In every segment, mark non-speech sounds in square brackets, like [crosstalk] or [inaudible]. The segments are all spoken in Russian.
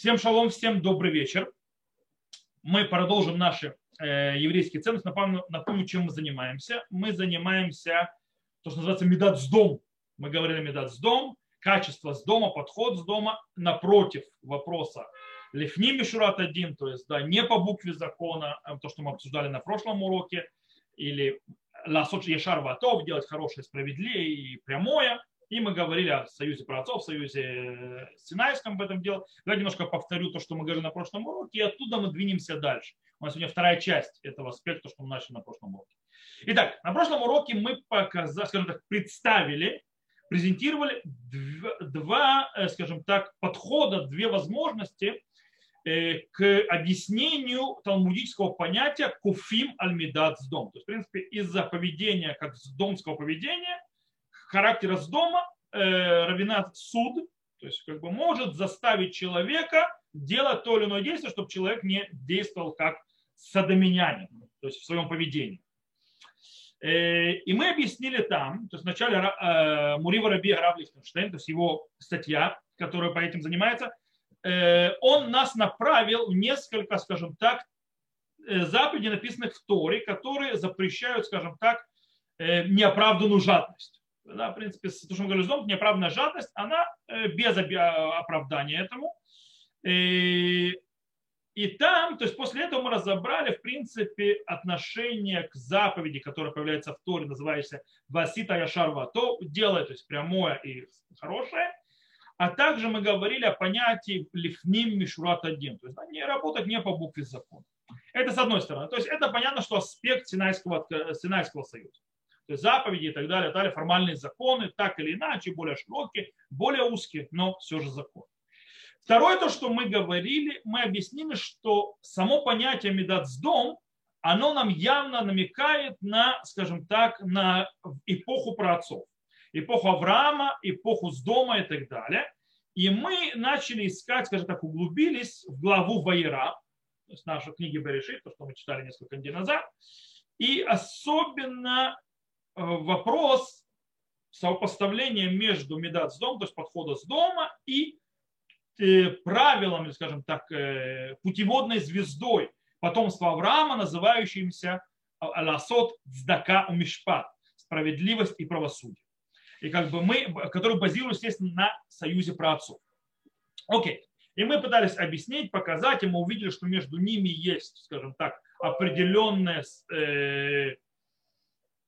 Всем шалом, всем добрый вечер. Мы продолжим наши э, еврейские ценности. Напомню, напомню, чем мы занимаемся. Мы занимаемся то, что называется медат с дом. Мы говорили медат с дом, качество с дома, подход с дома напротив вопроса лифни мишурат один, то есть да, не по букве закона, э, то, что мы обсуждали на прошлом уроке, или ласот ешар ватов, делать хорошее, справедливое и прямое, и мы говорили о союзе праотцов, союзе э, Синайском в этом деле. Давайте немножко повторю то, что мы говорили на прошлом уроке, и оттуда мы двинемся дальше. У нас сегодня вторая часть этого аспекта, что мы начали на прошлом уроке. Итак, на прошлом уроке мы показали, скажем так, представили, презентировали два, э, скажем так, подхода, две возможности э, к объяснению талмудического понятия куфим альмидат с дом. То есть, в принципе, из-за поведения, как домского поведения – характера с дома э, равинат суд, то есть как бы может заставить человека делать то или иное действие, чтобы человек не действовал как садоминянин, то есть в своем поведении. Э, и мы объяснили там, то есть вначале э, Мурива Раби Араб Лихтенштейн, то есть его статья, которая по этим занимается, э, он нас направил в несколько, скажем так, заповедей, написанных в Торе, которые запрещают, скажем так, неоправданную жадность да, в принципе, то, что мы говорим, зонт, неоправданная жадность, она э, без оправдания этому. И, и там, то есть после этого мы разобрали, в принципе, отношение к заповеди, которая появляется в Торе, называющейся Васита Яшарва, то делает, то есть прямое и хорошее. А также мы говорили о понятии лифним мишурат один, то есть не работать не по букве закона. Это с одной стороны. То есть это понятно, что аспект Синайского, Синайского союза заповеди и так далее, далее, формальные законы, так или иначе, более широкие, более узкие, но все же закон. Второе, то, что мы говорили, мы объяснили, что само понятие медацдом, оно нам явно намекает на, скажем так, на эпоху праотцов. Эпоху Авраама, эпоху с дома и так далее. И мы начали искать, скажем так, углубились в главу Ваера, то есть нашу книгу Берешит, то, что мы читали несколько недель назад. И особенно вопрос сопоставления между медат с дом, то есть подхода с дома и э, правилами, скажем так, э, путеводной звездой потомства Авраама, называющимся Аласот Цдака Умишпат, справедливость и правосудие. И как бы мы, который базируется, естественно, на союзе праотцов. Окей. И мы пытались объяснить, показать, и мы увидели, что между ними есть, скажем так, определенная Э,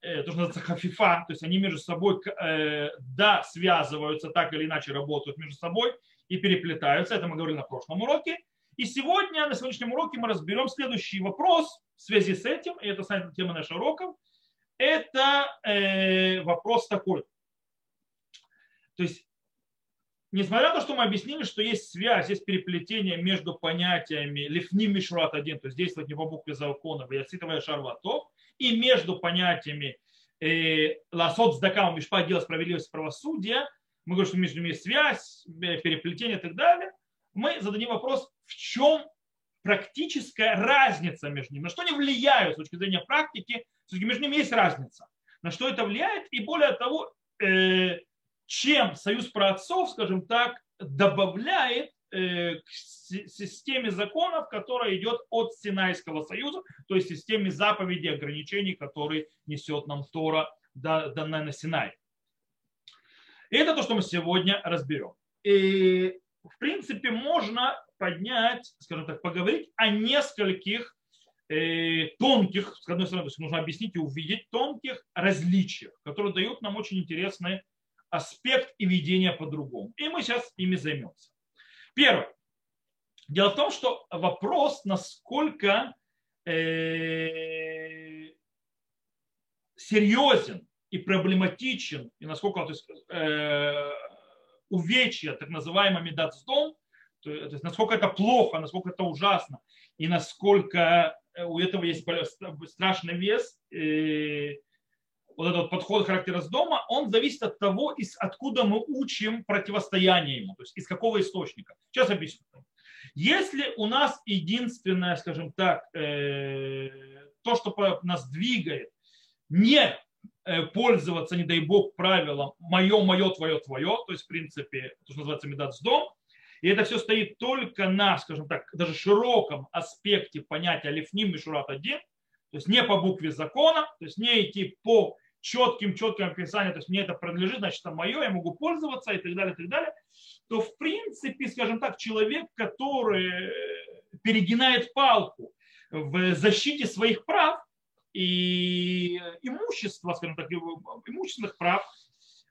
то, что называется хафифа, то есть они между собой, э, да, связываются, так или иначе работают между собой и переплетаются. Это мы говорили на прошлом уроке. И сегодня, на сегодняшнем уроке мы разберем следующий вопрос в связи с этим, и это станет тема нашего урока. Это э, вопрос такой. То есть, несмотря на то, что мы объяснили, что есть связь, есть переплетение между понятиями лифни мишурат один, то есть действовать не по букве закона, яцитовая шарватов, и между понятиями э, ласот сдака мишпа дело справедливости правосудия, мы говорим, что между ними есть связь, э, переплетение и так далее, мы зададим вопрос, в чем практическая разница между ними, на что они влияют с точки зрения практики, все-таки между ними есть разница, на что это влияет, и более того, э, чем союз праотцов, скажем так, добавляет к системе законов, которая идет от Синайского союза, то есть системе заповедей, ограничений, которые несет нам Тора, данная на Синай. И это то, что мы сегодня разберем. И, в принципе, можно поднять, скажем так, поговорить о нескольких э, тонких, с одной стороны, то есть нужно объяснить и увидеть тонких различиях, которые дают нам очень интересный аспект и видение по-другому. И мы сейчас ими займемся. Первое. Дело в том, что вопрос, насколько э, серьезен и проблематичен, и насколько то есть, э, увечья, так называемый медацдом, то, есть насколько это плохо, насколько это ужасно, и насколько у этого есть страшный вес, э, вот этот подход характера с дома, он зависит от того, из, откуда мы учим противостояние ему, то есть из какого источника. Сейчас объясню. Если у нас единственное, скажем так, э, то, что нас двигает, не э, пользоваться, не дай бог, правилом мое, мое, твое, твое, то есть, в принципе, то, что называется медат с дом, И это все стоит только на, скажем так, даже широком аспекте понятия лифним мишурат один, то есть не по букве закона, то есть не идти по четким, четким описаниям, то есть мне это принадлежит, значит, это мое, я могу пользоваться и так далее, и так далее, то в принципе, скажем так, человек, который перегинает палку в защите своих прав и имущества, скажем так, имущественных прав,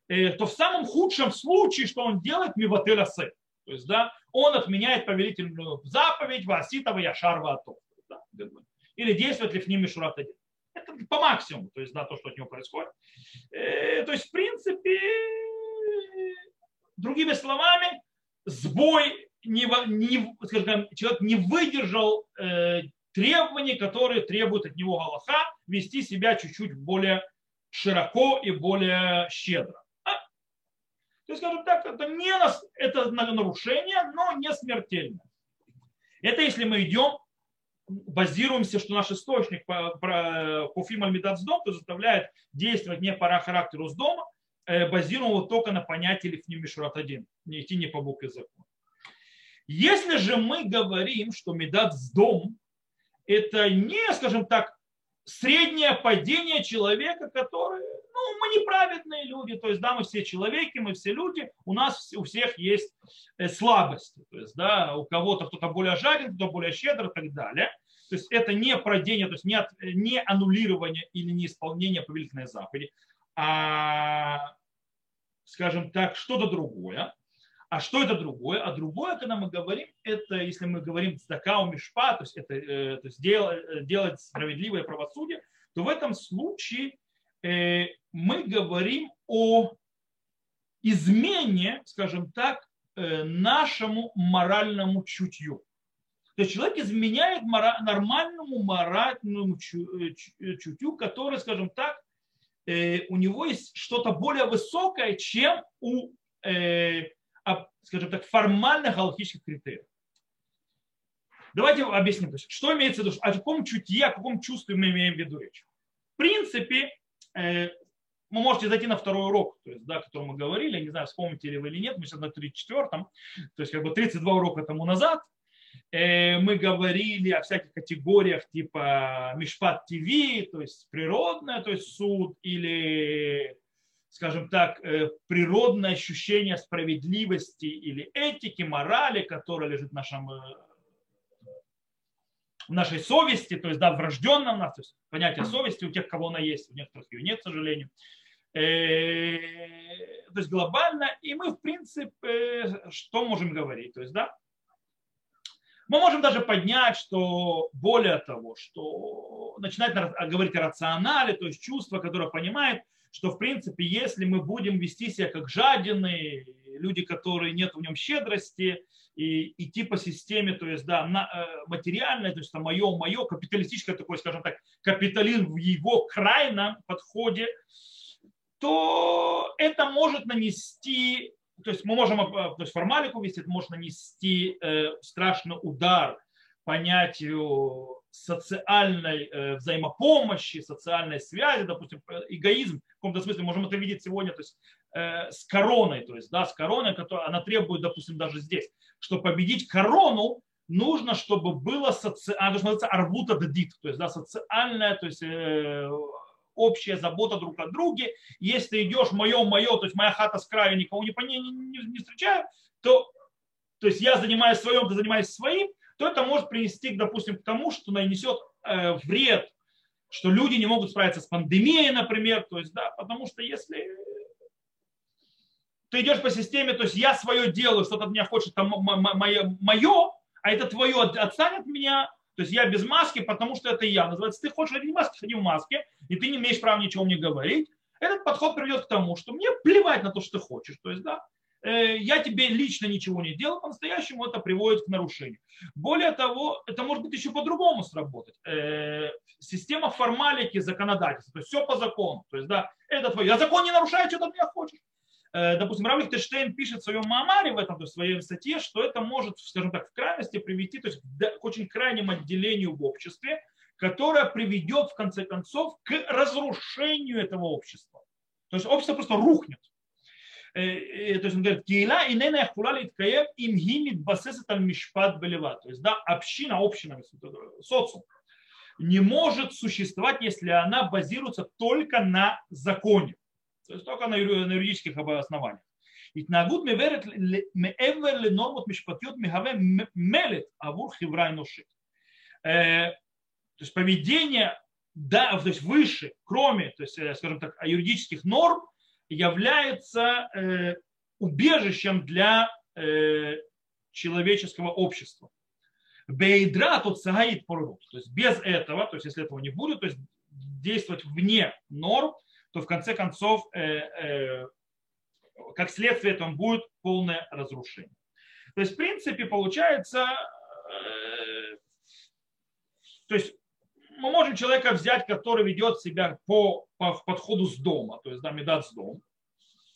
э, то в самом худшем случае, что он делает, мивателя То есть, да, он отменяет повелительную заповедь Васитова Яшарва Атов. Да, или действовать ли в ними Шурат один. По максимуму, то есть, да, то, что от него происходит. Э, то есть, в принципе, другими словами, сбой, не, не, скажем, человек не выдержал э, требований, которые требуют от него Галаха, вести себя чуть-чуть более широко и более щедро. А? То есть, скажем так, это не это нарушение, но не смертельное. Это если мы идем базируемся, что наш источник по, по фильму Альмидацдом, то заставляет действовать не по характеру с дома, э, базируем только на понятии Лифним Мишрат один, не идти не по букве закона. Если же мы говорим, что Медат с дом это не, скажем так, среднее падение человека, который, ну, мы неправедные люди, то есть, да, мы все человеки, мы все люди, у нас у всех есть э, слабости, то есть, да, у кого-то кто-то более жаден, кто более щедр и так далее. То есть это не падение, то есть не, от, не аннулирование или не исполнение повелительной заповеди, а, скажем так, что-то другое. А что это другое? А другое, когда мы говорим, это, если мы говорим цдакау мишпа, то есть это э, то есть делать, э, делать справедливое правосудие, то в этом случае э, мы говорим о измене, скажем так, нашему моральному чутью. То есть человек изменяет мора, нормальному моральному чутью, который, скажем так, у него есть что-то более высокое, чем у скажем так, формальных галактических критериев. Давайте объясним, то есть, что имеется в виду, о каком чутье, о каком чувстве мы имеем в виду речь. В принципе, э, вы можете зайти на второй урок, то есть, да, о котором мы говорили, не знаю, вспомните ли вы или нет, мы сейчас на 34-м, то есть как бы 32 урока тому назад, э, мы говорили о всяких категориях типа Мишпат ТВ, то есть природное, то есть суд, или скажем так, э, природное ощущение справедливости или этики, морали, которая лежит в, нашем, э, в нашей совести, то есть да, врожденном нас, то есть понятие совести у тех, кого она есть, у некоторых ее нет, к сожалению. Э, то есть глобально, и мы, в принципе, что можем говорить? То есть, да, мы можем даже поднять, что более того, что начинать говорить о рационале, то есть чувство, которое понимает, что, в принципе, если мы будем вести себя как жадины, люди, которые нет в нем щедрости, и идти по системе, то есть, да, э, материальное, то есть, там, мое, мое, капиталистическое такое, скажем так, капитализм в его крайнем подходе, то это может нанести, то есть мы можем, э, то есть формалику вести, это может нанести э, страшный удар понятию социальной э, взаимопомощи, социальной связи, допустим, эгоизм, в каком-то смысле можем это видеть сегодня, то есть с короной, то есть, да, с короной, которая, она требует, допустим, даже здесь, что победить корону, нужно, чтобы было социально, она должна называться арбута дадит, то есть, да, социальная, то есть, общая забота друг о друге. Если ты идешь мое, мое, то есть моя хата с краю, никого не, не, не, не встречаю, то, то есть я занимаюсь своим, ты занимаешься своим, то это может привести, допустим, к тому, что нанесет э, вред, что люди не могут справиться с пандемией, например, то есть, да, потому что если ты идешь по системе, то есть я свое делаю, что-то от меня хочет, там мое, мое, а это твое отстанет от меня, то есть я без маски, потому что это я. Называется, ты хочешь ходить в маске, ходи в маске, и ты не имеешь права ничего мне говорить. Этот подход приведет к тому, что мне плевать на то, что ты хочешь. То есть, да, Э, я тебе лично ничего не делал, по-настоящему это приводит к нарушению. Более того, это может быть еще по-другому сработать. Э, система формалики законодательства, то есть все по закону. То есть, да, это твое. Я закон не нарушаю, что ты от меня хочешь. Э, допустим, Равлих Тештейн пишет в своем Маамаре, в этом, то в своей статье, что это может, скажем так, в крайности привести то есть, к очень крайнему отделению в обществе, которое приведет, в конце концов, к разрушению этого общества. То есть общество просто рухнет. то есть он говорит, Киила и нена яхула литкаев им гимит басесет аль мишпат белева. То есть, да, община, община, социум не может существовать, если она базируется только на законе. То есть только на юридических основаниях. התנהגות מעבר לנורמות משפטיות מהווה מלט עבור חברה אנושית. То есть поведение да, то есть выше, кроме, то есть, скажем так, юридических норм, является э, убежищем для э, человеческого общества. Бейдра тут сагаит пород. То есть без этого, то есть если этого не будет, то есть действовать вне норм, то в конце концов, э, э, как следствие этого будет полное разрушение. То есть в принципе получается, э, то есть мы можем человека взять, который ведет себя по, по подходу с дома, то есть да, медат с дом.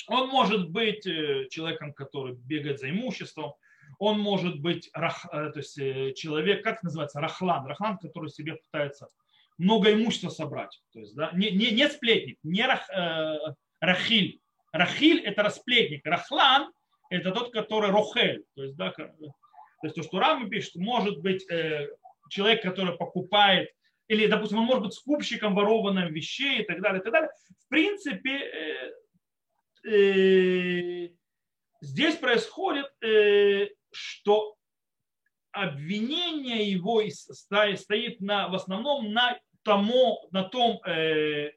Он может быть человеком, который бегает за имуществом, он может быть то есть человек, как называется, рахлан, рахлан, который себе пытается много имущества собрать. То есть, да, не, не, не сплетник, не рах, э, рахиль. Рахиль – это расплетник. Рахлан – это тот, который рохель. То есть, да, то, есть то, что Рама пишет, может быть э, человек, который покупает, или, допустим, он может быть скупщиком ворованных вещей и так далее, и так далее. В принципе, э, э, здесь происходит, э, что обвинение его стоит на, в основном на, тому, на том э,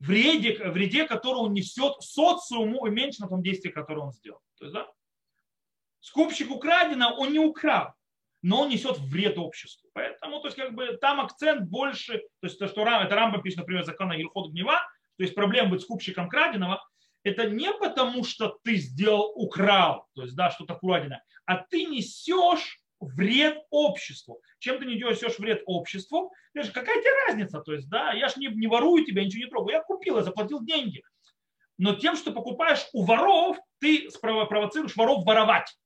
вреде, вреде, который он несет социуму и меньше на том действии, которое он сделал. То есть, да, скупщик украдено, он не украл, но он несет вред обществу. Поэтому то есть, как бы, там акцент больше, то есть то, что это Рамба пишет, например, закон о Ильхот гнева, то есть проблема быть скупщиком краденого, это не потому, что ты сделал, украл, то есть, да, что-то краденое, а ты несешь вред обществу. Чем ты не несешь вред обществу? Какая тебе разница? То есть, да, я же не, не ворую тебя, ничего не трогаю. Я купил, я заплатил деньги. Но тем, что покупаешь у воров, ты провоцируешь воров воровать.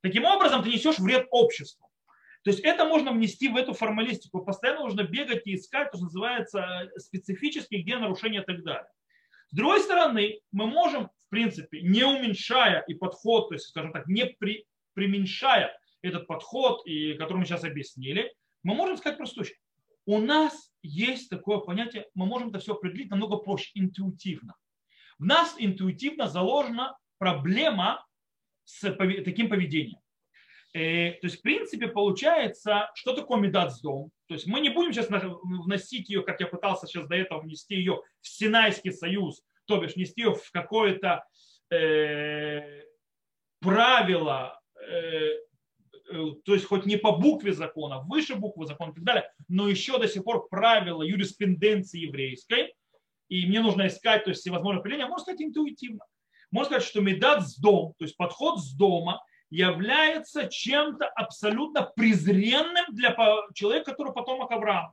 Таким образом, ты несешь вред обществу. То есть это можно внести в эту формалистику. Постоянно нужно бегать и искать, то, что называется, специфически, где нарушения и так далее. С другой стороны, мы можем, в принципе, не уменьшая и подход, то есть, скажем так, не при, применьшая этот подход, и, который мы сейчас объяснили, мы можем сказать простую вещь. У нас есть такое понятие, мы можем это все определить намного проще, интуитивно. В нас интуитивно заложена проблема с таким поведением. Э, то есть, в принципе, получается, что такое медацдом? То есть мы не будем сейчас вносить ее, как я пытался сейчас до этого внести ее в Синайский союз, то бишь внести ее в какое-то э, правило, э, э, то есть хоть не по букве закона, выше буквы закона и так далее, но еще до сих пор правила юриспруденции еврейской, и мне нужно искать то есть, всевозможные определения, можно сказать интуитивно. Можно сказать, что медат с дом, то есть подход с дома – является чем-то абсолютно презренным для человека, который потомок Авраама.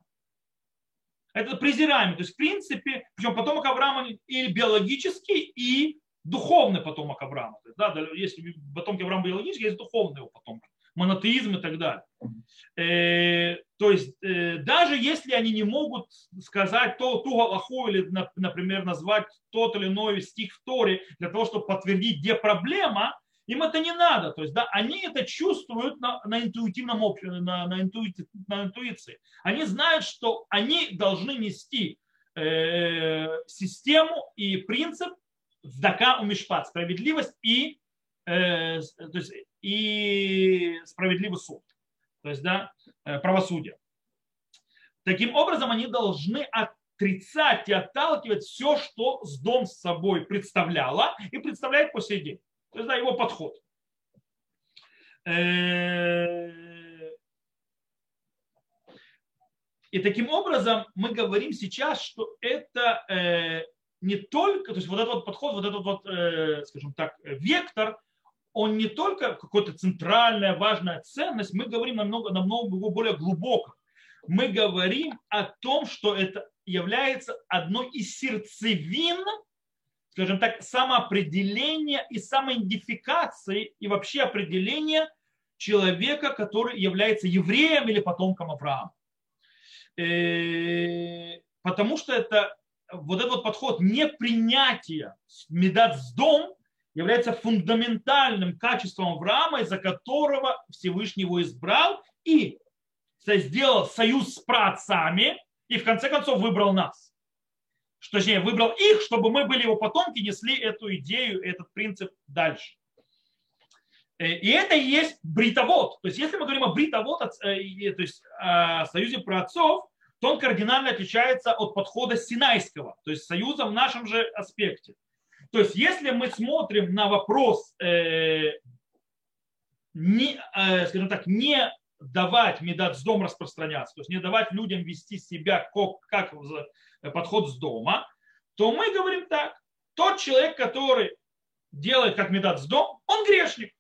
Это презираемый. То есть, в принципе, причем потомок Авраама и биологический, и духовный потомок Авраама. То есть, да, если потомки Авраама биологические, есть духовные его потомки. Монотеизм и так далее. Э, то есть, э, даже если они не могут сказать то, ту галаху или, например, назвать тот или иной стих в Торе для того, чтобы подтвердить, где проблема, им это не надо. То есть, да, они это чувствуют на, на интуитивном общем, на, на, интуити, на интуиции. Они знают, что они должны нести э, систему и принцип здака умишпат, справедливость и, э, то есть, и справедливый суд. То есть, да, э, правосудие. Таким образом, они должны отрицать и отталкивать все, что с дом с собой представляло и представляет по сей день. То есть, да, его подход. Э, и таким образом мы говорим сейчас, что это э, не только, то есть вот этот вот подход, вот этот вот, э, скажем так, вектор, он не только какая-то центральная важная ценность, мы говорим намного, намного более глубоко. Мы говорим о том, что это является одной из сердцевин скажем так, самоопределение и самоидентификации и вообще определение человека, который является евреем или потомком Авраама. Э, потому что это вот этот вот подход непринятия медат с дом является фундаментальным качеством Авраама, из-за которого Всевышний его избрал и сделал союз с праотцами и в конце концов выбрал нас. Что, точнее, выбрал их, чтобы мы были его потомки, несли эту идею, этот принцип дальше. Э, и это и есть бритовод. То есть, если мы говорим о бритовод, э, то есть о союзе праотцов, то он кардинально отличается от подхода синайского, то есть союза в нашем же аспекте. То есть, если мы смотрим на вопрос, э, не, э, скажем так, не давать медат с дом распространяться, то есть не давать людям вести себя как, как подход с дома, то мы говорим так, тот человек, который делает как медат с дом, он грешник.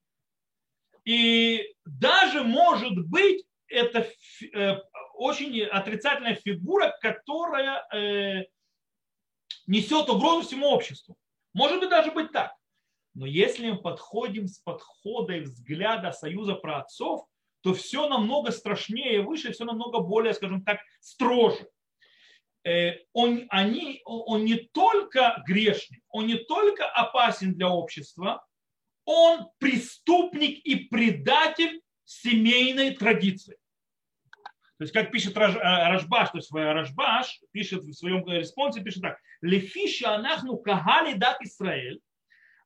И даже может быть это э, очень отрицательная фигура, которая э, несет угрозу всему обществу. Может быть, даже быть так. Но если мы подходим с подхода и взгляда союза про отцов, то все намного страшнее выше, все намного более, скажем так, строже. Э, он, они, он не только грешник, он не только опасен для общества, он преступник и предатель семейной традиции. То есть, как пишет э, Рашбаш, то есть э, Рашбаш пишет в своем респонсе, пишет так. Лефиша анахну кагали дат Исраэль,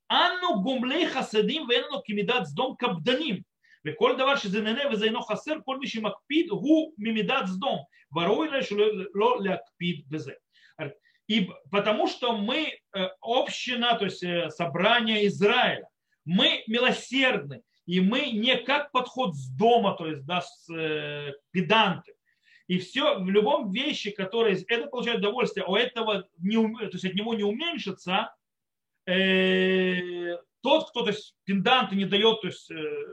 анну гумлей хасадим венну кимидат дом кабданим. וכל דבר שזה נהנה וזה אינו חסר, כל מי שמקפיד הוא ממידת סדום, וראוי לא להקפיד בזה. И потому что мы община, то есть собрание Израиля, мы милосердны, и мы не как подход с дома, то есть да, с э, педанты. И все, в любом вещи, которые это получает удовольствие, у этого не, то есть от него не уменьшится, э, тот, кто то есть, педанты не дает то есть, э,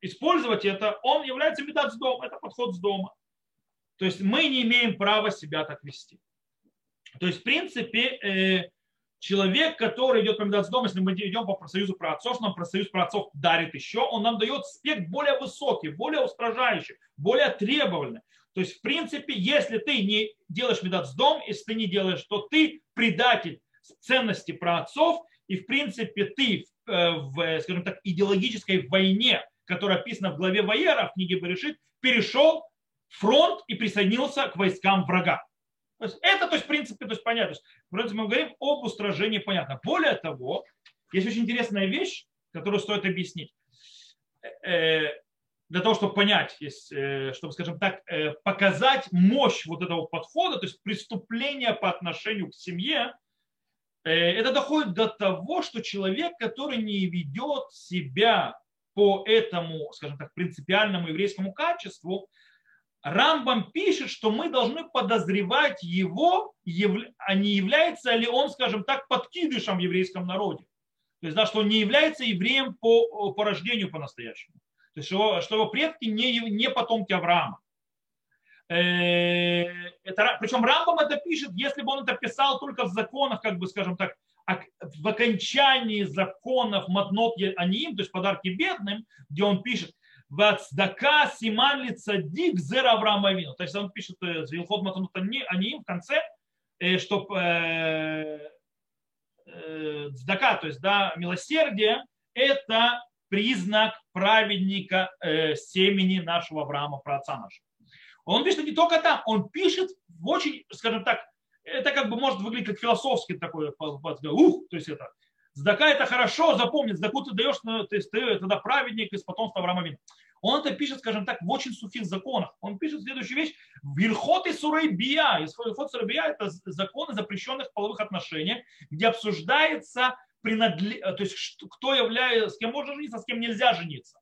использовать это, он является медат с дома, это подход с дома. То есть мы не имеем права себя так вести. То есть, в принципе, э, человек, который идет по медацдом, если мы идем по профсоюзу про отцов, нам профсоюз про отцов дарит еще, он нам дает спект более высокий, более устражающий, более требовательный. То есть, в принципе, если ты не делаешь медацдом, если ты не делаешь, то ты предатель ценности про отцов, и, в принципе, ты э, в, скажем так, идеологической войне, которая описана в главе Ваера в книге Берешит, перешел фронт и присоединился к войскам врага. То есть это, то есть, в принципе, то есть понятно. В принципе, мы говорим об устражении, понятно. Более того, есть очень интересная вещь, которую стоит объяснить. Э, для того, чтобы понять, э, чтобы, скажем так, э, показать мощь вот этого подхода, то есть преступление по отношению к семье, это доходит до того, что человек, который не ведет себя по этому, скажем так, принципиальному еврейскому качеству, Рамбам пишет, что мы должны подозревать его, а не является ли он, скажем так, подкидышем в еврейском народе. То есть, да, что он не является евреем по, по рождению по-настоящему. То есть, что, что его предки не, не потомки Авраама. Э, это, причем Рамбам это пишет, если бы он это писал только в законах, как бы, скажем так, в окончании законов Матнот Аниим, то есть подарки бедным, где он пишет, Вацдака симан ли цадик зер Авраам Авину. То есть он пишет Звилхот Матанут Аниим в конце, что цдака, то есть да, милосердие, это признак праведника э, семени нашего Авраама, праотца нашего. Он пишет не только там, он пишет в очень, скажем так, это как бы может выглядеть как философский такой, ух, то есть это Здака это хорошо, запомни, здаку ты даешь, то есть ты тогда праведник из потомства Авраама Вина. Он это пишет, скажем так, в очень сухих законах. Он пишет следующую вещь. Вильхот и сурейбия. Вильхот сурейбия – это законы запрещенных половых отношений, где обсуждается принадле... то есть кто является, с кем можно жениться, с кем нельзя жениться.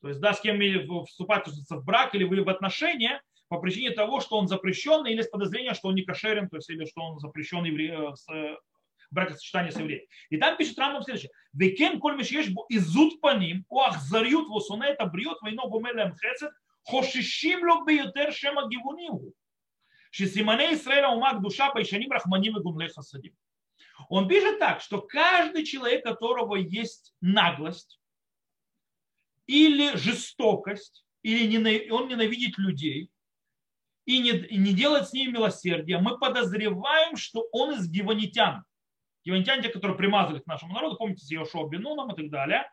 То есть, да, с кем вступать в брак или в отношения по причине того, что он запрещен или с подозрением, что он не кошерен, то есть или что он запрещен евре... Э, с... Э, бракосочетание с евреем. И там пишет Рамбам следующее. Векен коль мишеш изут по ним, уахзарют восуне это бриот войно гумелем хецет, хошишим ло биютер шема гивунимгу. Шесимане Исраэля умак душа пайшаним рахманим и гумле хасадим. Он пишет так, что каждый человек, у которого есть наглость или жестокость, или он ненавидит людей, и не, и не делает с ними милосердия, мы подозреваем, что он из гиванитян. Гиванитяне, те, которые примазали к нашему народу, помните, с Йошуа Бенуном и так далее.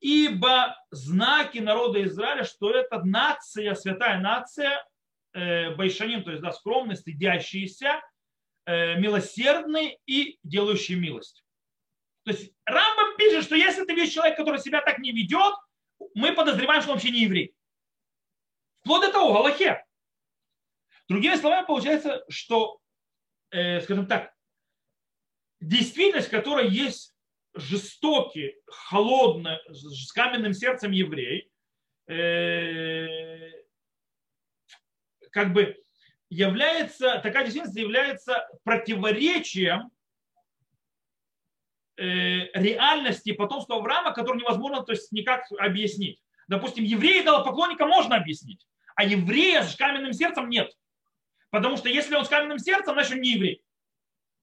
Ибо знаки народа Израиля, что это нация, святая нация, э, Байшаним, то есть да, скромный, стыдящийся, э, милосердный и делающий милость. То есть Рамбам пишет, что если ты видишь человека, который себя так не ведет, мы подозреваем, что он вообще не еврей. Вплоть до того, Галахе. Другими словами, получается, что, э, скажем так, действительность, в которой есть жестокий, холодный, с каменным сердцем еврей, э, как бы является, такая действительность является противоречием э, реальности потомства Авраама, который невозможно то есть, никак объяснить. Допустим, еврея поклонника можно объяснить, а еврея с каменным сердцем нет. Потому что если он с каменным сердцем, значит он не еврей.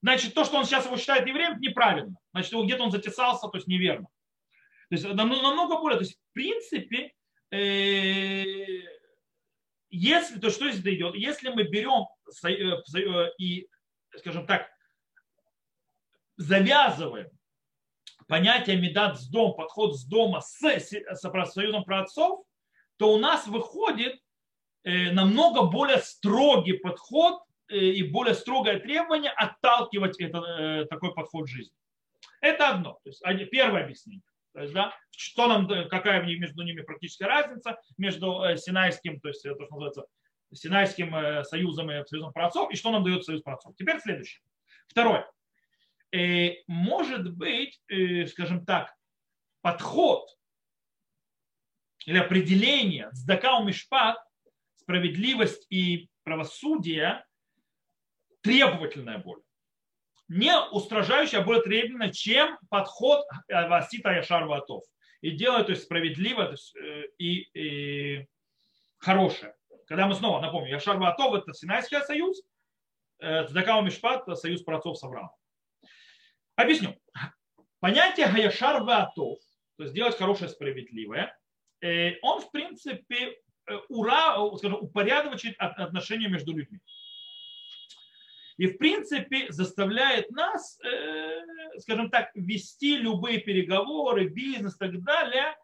Значит, то, что он сейчас его считает евреем, неправильно. Значит, где-то он затесался, то есть неверно. То есть намного более. То есть, в принципе, э, если, то что здесь идет? Если мы берем э, э, и, скажем так, завязываем понятие медат с дом, подход с дома с, с союзом праотцов, то у нас выходит намного более строгий подход и более строгое требование отталкивать это, такой подход в жизни. Это одно. То есть первое объяснение. То есть, да, что нам, какая между ними практическая разница между Синайским, то есть то, что называется Синайским союзом и союзом праотцов, и что нам дает союз праотцов. Теперь следующее. Второе. Э, может быть, э, скажем так, подход или определение сдака мишпат, справедливость и правосудие требовательное более. Не устражающее, а более требовательное, чем подход Васита Яшар Ватов. И делает то есть, справедливо то есть, э, и, и хорошее. Когда мы снова, напомню, Яшар Ватов это Синайский союз, Цдакау Мишпат – союз праотцов с Авраамом. Объясню. Понятие Гаяшар Ватов, то есть делать хорошее, справедливое, э, он, в принципе, э, ура, скажем, упорядочит отношения между людьми. И, в принципе, заставляет нас, э, скажем так, вести любые переговоры, бизнес и так далее,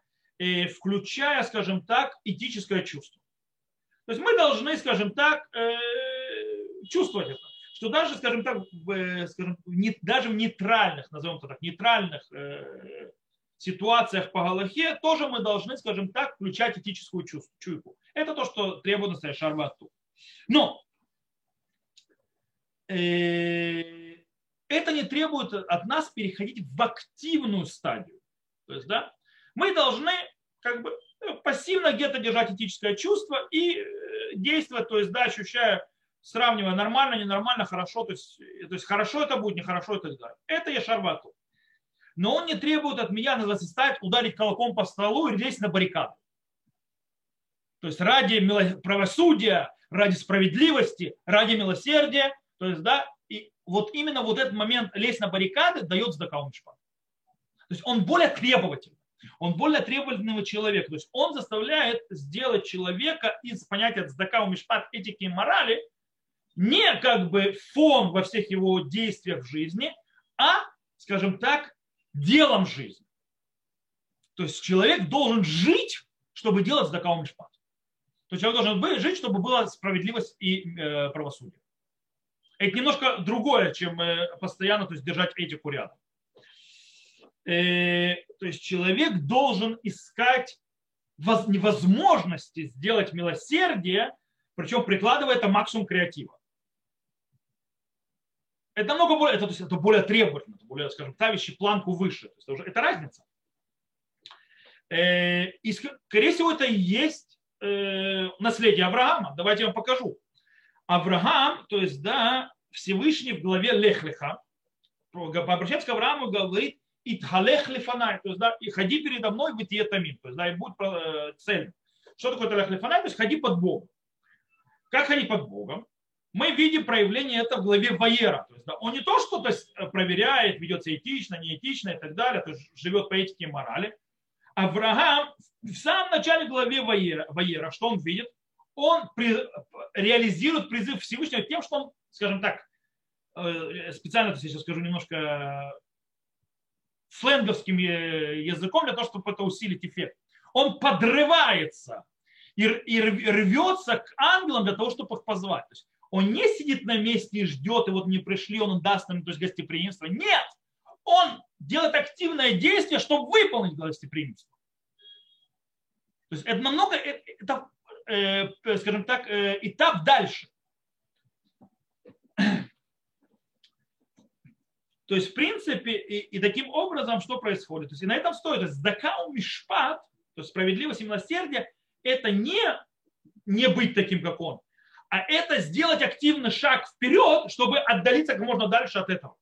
включая, скажем так, этическое чувство. То есть мы должны, скажем так, чувствовать это что даже, скажем так, скажем, не, даже в нейтральных, назовем это так, нейтральных э, ситуациях по Галахе тоже мы должны, скажем так, включать этическую чуйку. Это то, что требует настоящий шарвату. Но э, это не требует от нас переходить в активную стадию. То есть, да, мы должны как бы пассивно где-то держать этическое чувство и э, действовать, то есть, да, ощущая сравнивая нормально, ненормально, хорошо, то есть, то есть хорошо это будет, нехорошо и так далее. Это я шарвату. Но он не требует от меня стать, ударить колоком по столу и лезть на баррикады. То есть ради правосудия, ради справедливости, ради милосердия. То есть, да, и вот именно вот этот момент лезть на баррикады дает Здакаумшпа. То есть он более требовательный. Он более требовательного человека. То есть он заставляет сделать человека из понятия цдака, мишпат, этики и морали не как бы фон во всех его действиях в жизни, а, скажем так, делом жизни. То есть человек должен жить, чтобы делать закау мишпат. То есть человек должен быть, жить, чтобы была справедливость и э, правосудие. Это немножко другое, чем э, постоянно то есть, держать этику рядом. Э, то есть человек должен искать воз, невозможности сделать милосердие, причем прикладывая это максимум креатива. Это намного более, это, то есть, это более требовательно, это более, скажем, ставящий планку выше. То есть, это, уже, это разница. Э, и, скорее всего, это и есть э, наследие Авраама. Давайте я вам покажу. Авраам, то есть, да, Всевышний в главе Лехлиха, обращается к Аврааму и говорит, Итхалех лифанай, то есть, да, и ходи передо мной в тамин, то есть, да, и будь э, цель. Что такое Талех лифанай? То есть, ходи под Богом. Как ходить под Богом? Мы видим проявление это в главе Ваера. То есть, да, он не то, что то есть, проверяет, ведется этично, неэтично и так далее, то есть живет по этике и морали. Авраам в самом начале главе Ваера, Ваера что он видит? он при, реализирует призыв Всевышнего тем, что он, скажем так, э, специально то сейчас скажу немножко сленговским языком для того, чтобы это усилить эффект. Он подрывается и рвется к ангелам для того, чтобы их позвать. То есть он не сидит на месте и ждет, и вот не пришли, он даст им то есть, гостеприимство. Нет! Он делает активное действие, чтобы выполнить гостеприимство. То есть это намного, э, это, э, скажем так, э, этап дальше. То есть, в принципе, и, и таким образом, что происходит? То есть, и на этом стоит. То есть, закау мишпат, то есть справедливость и милосердие, это не, не быть таким, как он, а это сделать активный шаг вперед, чтобы отдалиться как можно дальше от этого.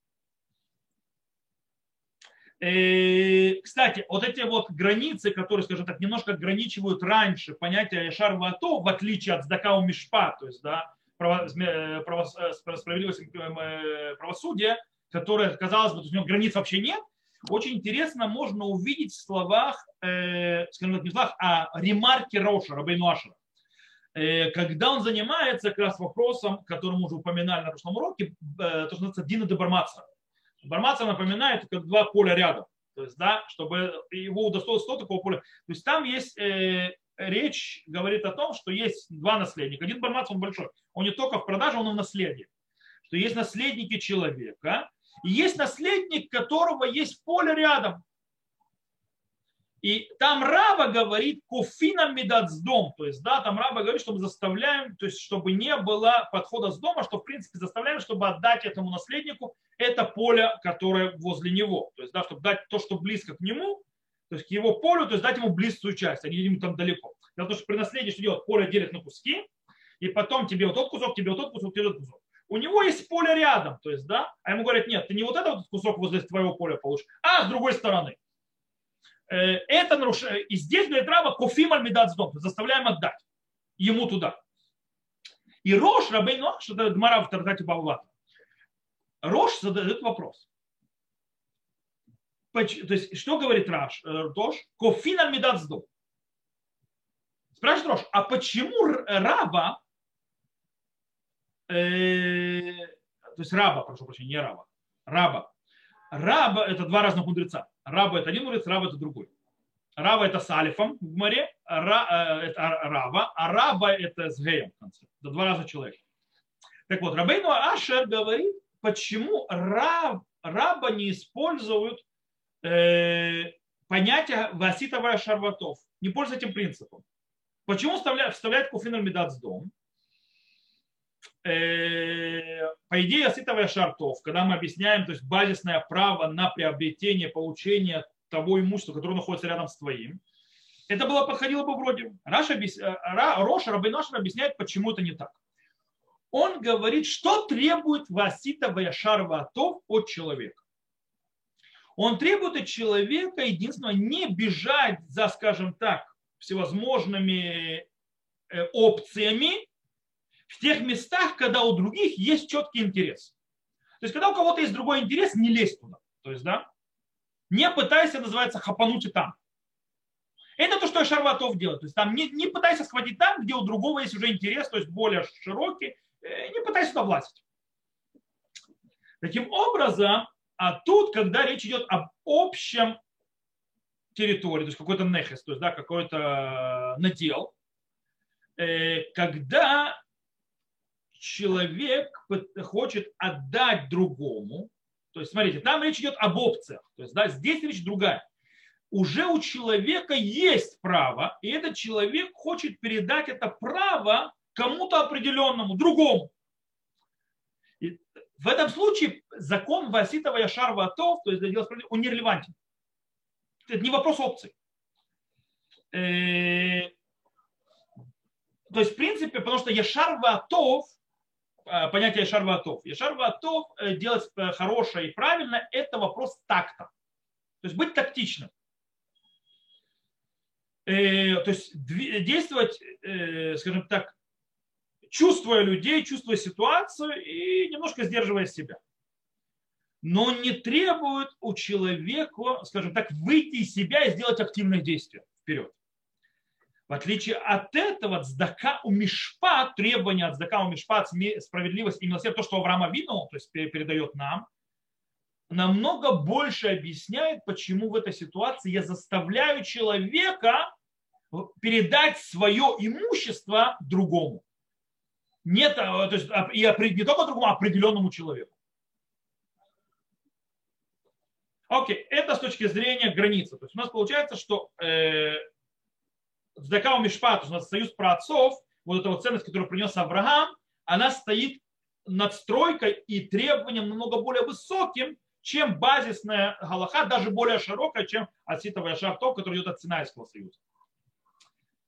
И, э, кстати, вот эти вот границы, которые, скажем так, немножко ограничивают раньше понятие Яшар Вато, в отличие от Здакау Мишпа, то есть да, право, право, справедливости э, правосудия, которое, казалось бы, у него границ вообще нет, очень интересно можно увидеть в словах, э, скажем так, не в словах, а ремарки Роша, Рабейну Ашера. Э, когда он занимается как раз вопросом, который мы уже упоминали на прошлом уроке, э, то, что называется Дина де Бармаца. Бармаца напоминает как два поля рядом. То есть, да, чтобы его удостоилось 100 такого поля. То есть там есть э, речь, говорит о том, что есть два наследника. Один Бармац, он большой. Он не только в продаже, он и в наследии. Что есть наследники человека, и есть наследник, которого есть поле рядом. И там Раба говорит, кофином медацдом, то есть, да, там Раба говорит, что мы заставляем, то есть, чтобы не было подхода с дома, что, в принципе, заставляем, чтобы отдать этому наследнику это поле, которое возле него. То есть, да, чтобы дать то, что близко к нему, то есть к его полю, то есть дать ему близкую часть, а не ему там далеко. Дело в что при наследии что делать? Поле делит на куски, и потом тебе вот тот кусок, тебе вот тот кусок, тебе вот тот кусок. У него есть поле рядом, то есть, да, а ему говорят, нет, ты не вот этот кусок возле твоего поля получишь, а с другой стороны. Э, это нарушение. И здесь, говорит Раба, кофим альмидацдом, заставляем отдать ему туда. И Рош, Рабейн Нош, это Гмара в Тартате Бавлата. Рош задает вопрос. То есть, что говорит Раш, э, Рош? Кофин альмидацдом. Спрашивает Рош, а почему раба э, то есть раба, прошу прощения, не раба, раба. Раба – это два разных мудреца. Раба – это один мудрец, раба – это другой. Раба – это с алифом в море, ра, э, это раба, а раба – это с геем в конце. Это два разных человека. Так вот, Рабейну Ашер говорит, почему раб, раба не используют э, понятие васитовая шарватов, не пользуются этим принципом. Почему вставляют, вставляют куфин дом? Э, по идее, оситовая шартов, когда мы объясняем, то есть базисное право на приобретение, получение того имущества, которое находится рядом с твоим, это было подходило бы вроде. Раш объяс... Э, Рош Рабинашер объясняет, почему это не так. Он говорит, что требует васитовая шарватов от человека. Он требует от человека, единственное, не бежать за, скажем так, всевозможными э, опциями, в тех местах, когда у других есть четкий интерес. То есть, когда у кого-то есть другой интерес, не лезь туда. То есть, да, не пытайся, называется, хапануть и там. Это то, что Шарватов делает. То есть там не, не пытайся схватить там, где у другого есть уже интерес, то есть более широкий, э, не пытайся туда влазить. Таким образом, а тут, когда речь идет об общем территории, то есть какой-то нехес, то есть да, какой-то надел, э, когда человек хочет отдать другому, то есть, смотрите, там речь идет об опциях, то есть, да, здесь речь другая. Уже у человека есть право, и этот человек хочет передать это право кому-то определенному, другому. И в этом случае закон Васитова Яшар Ватов, то есть он нерелевантен. Это не вопрос опций. Э, то есть, в принципе, потому что Яшар Ватов понятие шарватов. И шарватов э, делать э, хорошее и правильно – это вопрос такта. То есть быть тактичным. То есть действовать, скажем так, чувствуя людей, чувствуя ситуацию и немножко сдерживая себя. Но не требует у человека, скажем так, выйти из себя и сделать активное действие вперед. В отличие от этого, цдака у мишпа, требования от цдака у мишпа, справедливость и милосердие, то, что Авраама видел, то есть передает нам, намного больше объясняет, почему в этой ситуации я заставляю человека передать свое имущество другому. Нет, а, то есть, а, и не только другому, а определенному человеку. Окей, это с точки зрения границы. То есть у нас получается, что э, Цдака Мишпа, то есть у нас союз праотцов, вот эта вот ценность, которую принес Авраам, она стоит над стройкой и требованием намного более высоким, чем базисная галаха, даже более широкая, чем Аситова Шартов, который идет от Синайского союза.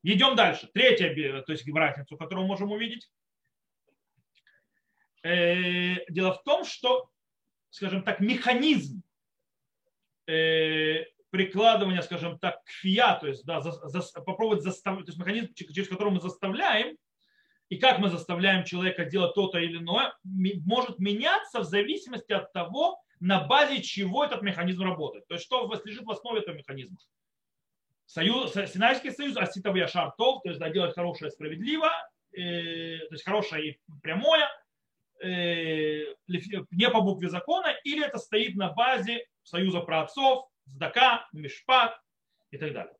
Идем дальше. Третья, то есть разницу, которую мы можем увидеть. Э, дело в том, что, скажем так, механизм э, прикладывания, скажем так, кфия, то есть да, за, за, попробовать заставить, то есть механизм, через который мы заставляем, и как мы заставляем человека делать то-то или иное, может меняться в зависимости от того, на базе чего этот механизм работает. То есть что лежит в основе этого механизма. Союз, Синайский союз, аситовый яшар тов, то есть да, делать хорошее справедливо, э, то есть хорошее и прямое, э, не по букве закона, или это стоит на базе союза праотцов, Здака, Мишпат и так далее.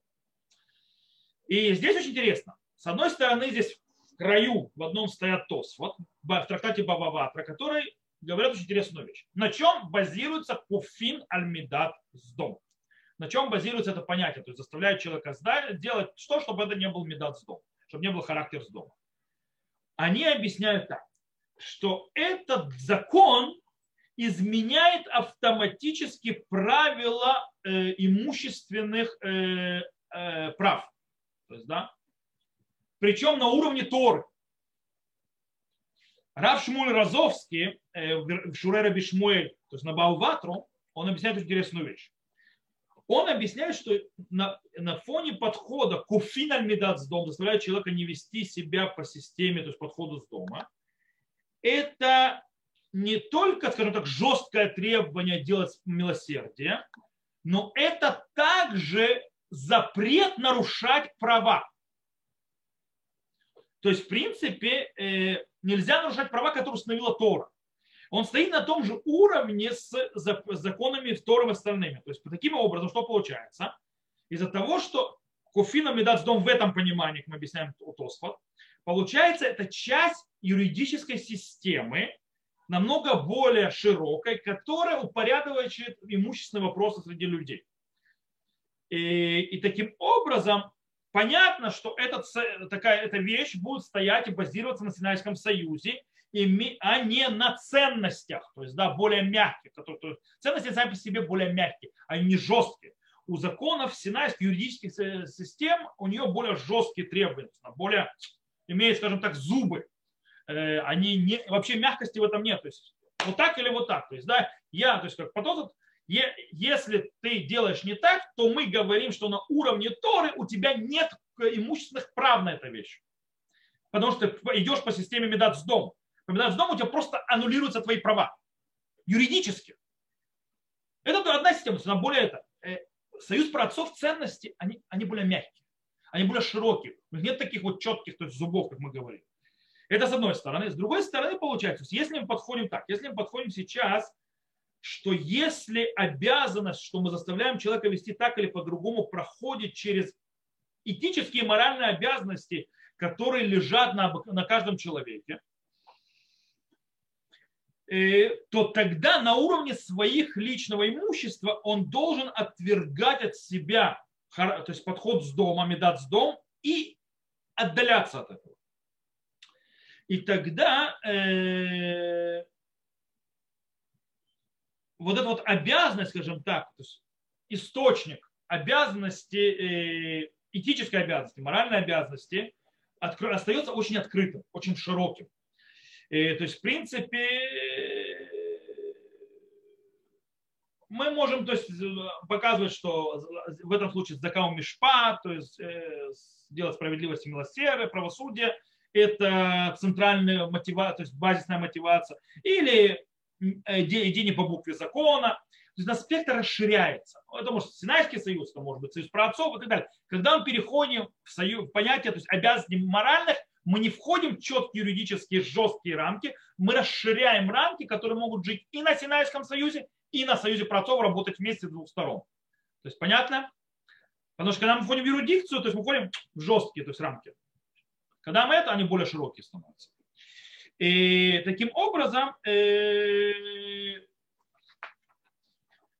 И здесь очень интересно. С одной стороны, здесь в краю в одном стоят ТОС, вот в трактате Бабава, про который говорят очень интересную вещь. На чем базируется куфин альмидат с дом? На чем базируется это понятие? То есть заставляет человека делать что, чтобы это не был медат с дом, чтобы не был характер с дома. Они объясняют так, что этот закон изменяет автоматически правила э, имущественных э, э, прав. То есть, да? Причем на уровне Торы. Рав Шмуль Розовский э, в Шурера Бишмуэль, то есть на Балватру, он объясняет интересную вещь. Он объясняет, что на, на фоне подхода куфин аль с дом заставляет человека не вести себя по системе, то есть подходу с дома, это не только, скажем так, жесткое требование делать милосердие, но это также запрет нарушать права. То есть, в принципе, э, нельзя нарушать права, которые установила Тора. Он стоит на том же уровне с законами Торы остальными. То есть, таким образом, что получается? Из-за того, что Куфина Медац дом в этом понимании, как мы объясняем у Тосфот, получается, это часть юридической системы, намного более широкой, которая упорядочивает имущественные вопросы среди людей. И, и таким образом понятно, что этот, такая эта вещь будет стоять и базироваться на Синайском союзе, а не на ценностях, то есть да, более мягких. Которые, то есть ценности сами по себе более мягкие, они не жесткие. У законов синайских юридических систем у нее более жесткие требования, более имеет, скажем так, зубы. Э, они не, вообще мягкости в этом нет. То есть вот так или вот так. То есть, да, я, то есть как потом, если ты делаешь не так, то мы говорим, что на уровне Торы у тебя нет имущественных прав на эту вещь. Потому что ты идешь по системе Медат с дом. По Медат с дом у тебя просто аннулируются твои права. Юридически. Это одна система, она более это. Э, союз праотцов ценности, они, они более мягкие, они более широкие. У них нет таких вот четких то есть, зубов, как мы говорим. Это с одной стороны. С другой стороны, получается, если мы подходим так, если мы подходим сейчас, что если обязанность, что мы заставляем человека вести так или по-другому, проходит через этические и моральные обязанности, которые лежат на, на каждом человеке, э, то тогда на уровне своих личного имущества он должен отвергать от себя то есть подход с домом, медат с дом и отдаляться от этого. И тогда э, вот эта вот обязанность, скажем так, то есть источник обязанности, э, этической обязанности, моральной обязанности откро- остается очень открытым, очень широким. И, то есть, в принципе, мы можем то есть, показывать, что в этом случае закау мишпа, то есть э, делать справедливость и милосердие, правосудие – это центральная мотивация, то есть базисная мотивация, или э, иди по букве закона. есть аспект расширяется. Это может быть Синайский союз, это может быть союз праотцов и так далее. Когда мы переходим в, союз, в понятие то есть обязанностей моральных, мы не входим в четкие юридические жесткие рамки, мы расширяем рамки, которые могут жить и на Синайском союзе, и на союзе праотцов работать вместе с двух сторон. То есть понятно? Потому что когда мы входим в юрисдикцию, то есть мы входим в жесткие то есть рамки. Когда мы это, они более широкие становятся. И таким образом, э,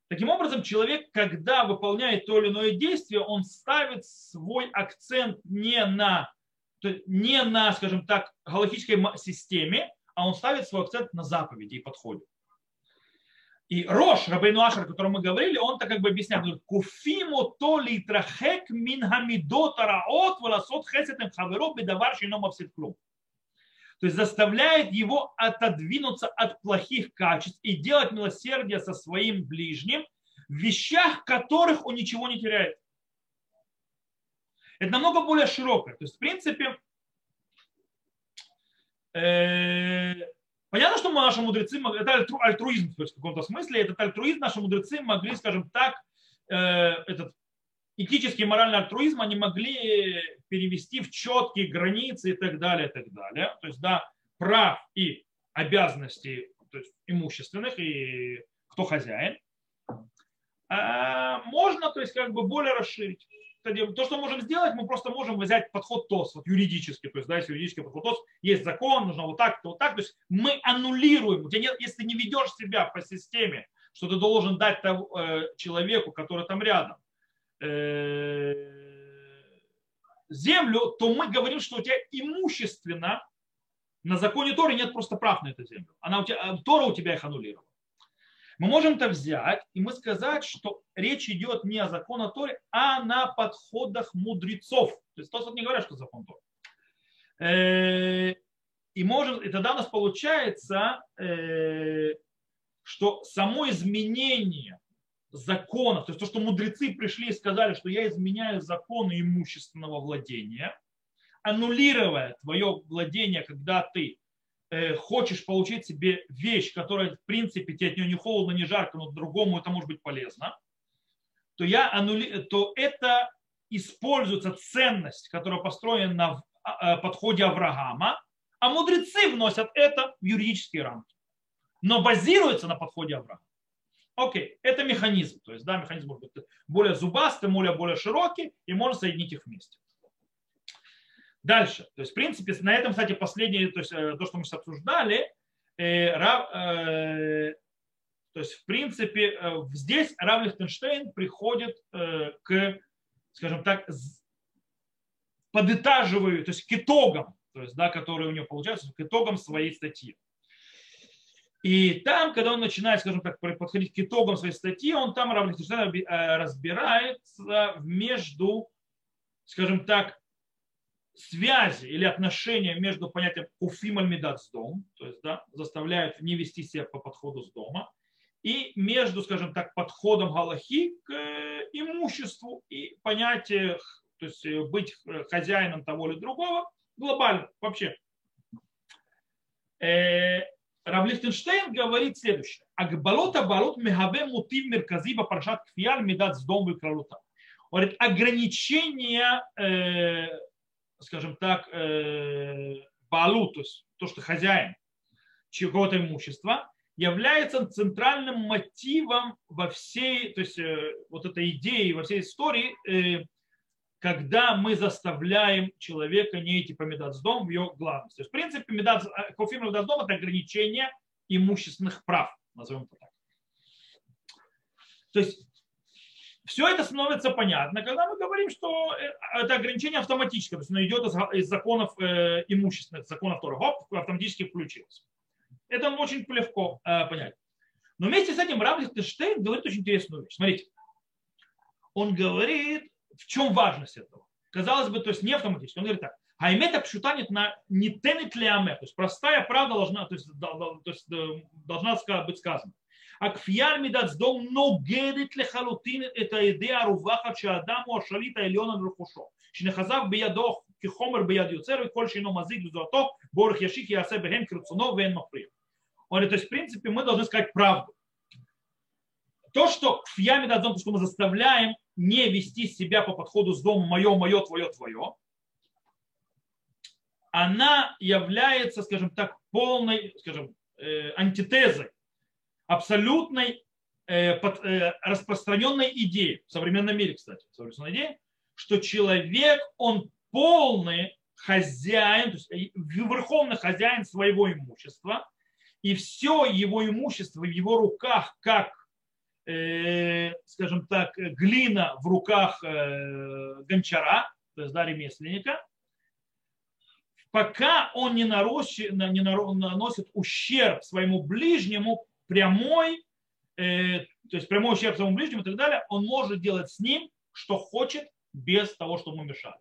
таким образом, человек, когда выполняет то или иное действие, он ставит свой акцент не на, не на, скажем так, галактической системе, а он ставит свой акцент на заповеди и подходе. И Рош, Рабейну Ашер, о котором мы говорили, он так как бы объясняет, говорит, куфиму то ли трахек мин хамидот араот валасот хесетем хаверо бедавар шином клуб. То есть заставляет его отодвинуться от плохих качеств и делать милосердие со своим ближним в вещах, которых он ничего не теряет. Это намного более широкое. То есть, в принципе, э, Понятно, что наши мудрецы, это альтруизм то есть, в каком-то смысле, этот альтруизм наши мудрецы могли, скажем так, э, этот этический и моральный альтруизм они могли перевести в четкие границы и так далее, и так далее. То есть, да, прав и обязанностей то есть, имущественных и кто хозяин. А можно, то есть, как бы более расширить то, что можем сделать, мы просто можем взять подход ТОС, вот юридический, то есть, да, если юридический подход ТОС, есть закон, нужно вот так, то вот так, то есть мы аннулируем, тебя нет, если не ведешь себя по системе, что ты должен дать того, э, человеку, который там рядом, э, землю, то мы говорим, что у тебя имущественно на законе Торы нет просто прав на эту землю. Она у тебя, Тора у тебя их аннулировала. Мы можем это взять и мы сказать, что речь идет не о законе Торе, а на подходах мудрецов. То есть тот не говорят, что закон Торы. Э, и, можем, и тогда у нас получается, э, что само изменение законов, то есть то, что мудрецы пришли и сказали, что я изменяю законы имущественного владения, аннулируя твое владение, когда ты хочешь получить себе вещь, которая, в принципе, тебе от нее не холодно, не жарко, но другому это может быть полезно, то, я аннули... то это используется ценность, которая построена на а, э, подходе Авраама, а мудрецы вносят это в юридические рамки. Но базируется на подходе Авраама. Окей, это механизм. То есть, да, механизм может быть более зубастый, более, более широкий, и можно соединить их вместе. Дальше. То есть, в принципе, на этом, кстати, последнее, то есть э, то, что мы сейчас обсуждали, э, э, то есть, в принципе, э, здесь Рав Лихтенштейн приходит э, к, скажем так, подытаживаю, то есть к итогам, то есть, да, которые у него получаются, к итогам своей статьи. И там, когда он начинает, скажем так, подходить к итогам своей статьи, он там Рав Лихтенштейн э, разбирается между, скажем так, связи или отношения между понятием уфим альмидат с дом, то есть да, заставляют не вести себя по подходу с дома, и между, скажем так, подходом Галахи к э, имуществу и понятие, то есть э, быть хозяином того или другого, глобально вообще. Э, Рав Лихтенштейн говорит следующее. Агбалота балот мехаве мутив мерказиба паршат кфиаль медат с дом викралута. Говорит, ограничение скажем так, э, балу, то есть то, что хозяин чьего-то имущества, является центральным мотивом во всей, то есть э, вот этой идеи, во всей истории, э, когда мы заставляем человека не идти по медацдом в ее главности. То есть, в принципе, медац, кофе медацдом – это ограничение имущественных прав, назовем это так. То есть все это становится понятно, когда мы говорим, что э, это ограничение автоматическое, то есть оно идет из законов э, имущественных, законов Тора, хоп, автоматически включилось. Это очень легко э, понять. Но вместе с этим Рав Лихтенштейн говорит очень интересную вещь. Смотрите, он говорит, в чем важность этого. Казалось бы, то есть не автоматически. Он говорит так. Хаймета пшутанит на не тенет леаме. То есть простая правда должна, то есть, есть, должна быть сказана. הכפייה מידת סדום נוגדת לחלוטין את הידיעה הרווחת שהאדם הוא השליט העליון על רכושו, שנחזיו בידו כחומר ביד יוצר וכל שאינו מזיק לזולתו באורך ישיק יעשה בהם כרצונו ואין מפריע. Он то есть, в принципе, мы должны сказать правду. то, что в яме дадзон, то, что мы заставляем не вести себя по подходу с домом мое, мое, твое, твое, она является, скажем так, полной, скажем, э, антитезой, абсолютной э, э, распространенной идеи в современном мире, кстати, современной идеи, что человек, он полный хозяин, то есть э, верховный хозяин своего имущества, и все его имущество в его руках, как Э, скажем так, глина в руках э, гончара, то есть да, ремесленника, пока он не, нарощи, не наносит ущерб своему ближнему прямой, э, то есть прямой ущерб своему ближнему и так далее, он может делать с ним, что хочет, без того, чтобы ему мешали.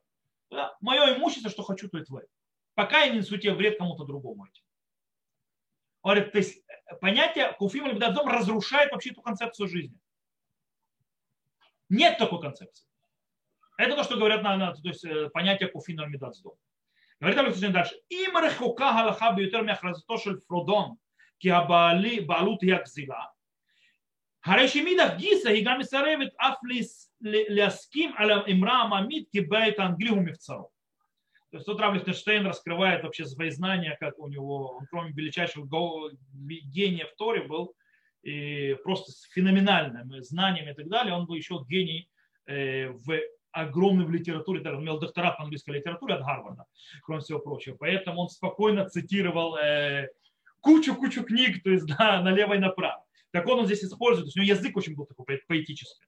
Да? Мое имущество, что хочу, то и твое. Пока я не несу тебе вред кому-то другому этим. Говорит, то есть э, понятие куфим или дом разрушает вообще эту концепцию жизни. Нет такой концепции. Это то, что говорят на, на то есть, э, понятие куфина мидадздом. Говорит Александр дальше. Им рехука галаха бьютер мяхразатошель фродон בעלות היא הגזילה. הרי שמאידך גיסא היא גם מסרבת אף להסכים על האמרה העממית כי בית האנגלי הוא מבצרו. То есть тут Рав Лихтенштейн раскрывает вообще свои знания, как у него, он кроме величайшего гения в Торе был, и просто с феноменальными знаниями и так далее, он был еще гений э, в огромный в литературе, он имел докторат по английской литературе от Гарварда, кроме всего прочего. Поэтому он спокойно цитировал э, кучу-кучу книг, то есть [laughs] да, налево и направо. Так он, он здесь использует, то есть у него язык очень был такой поэтический.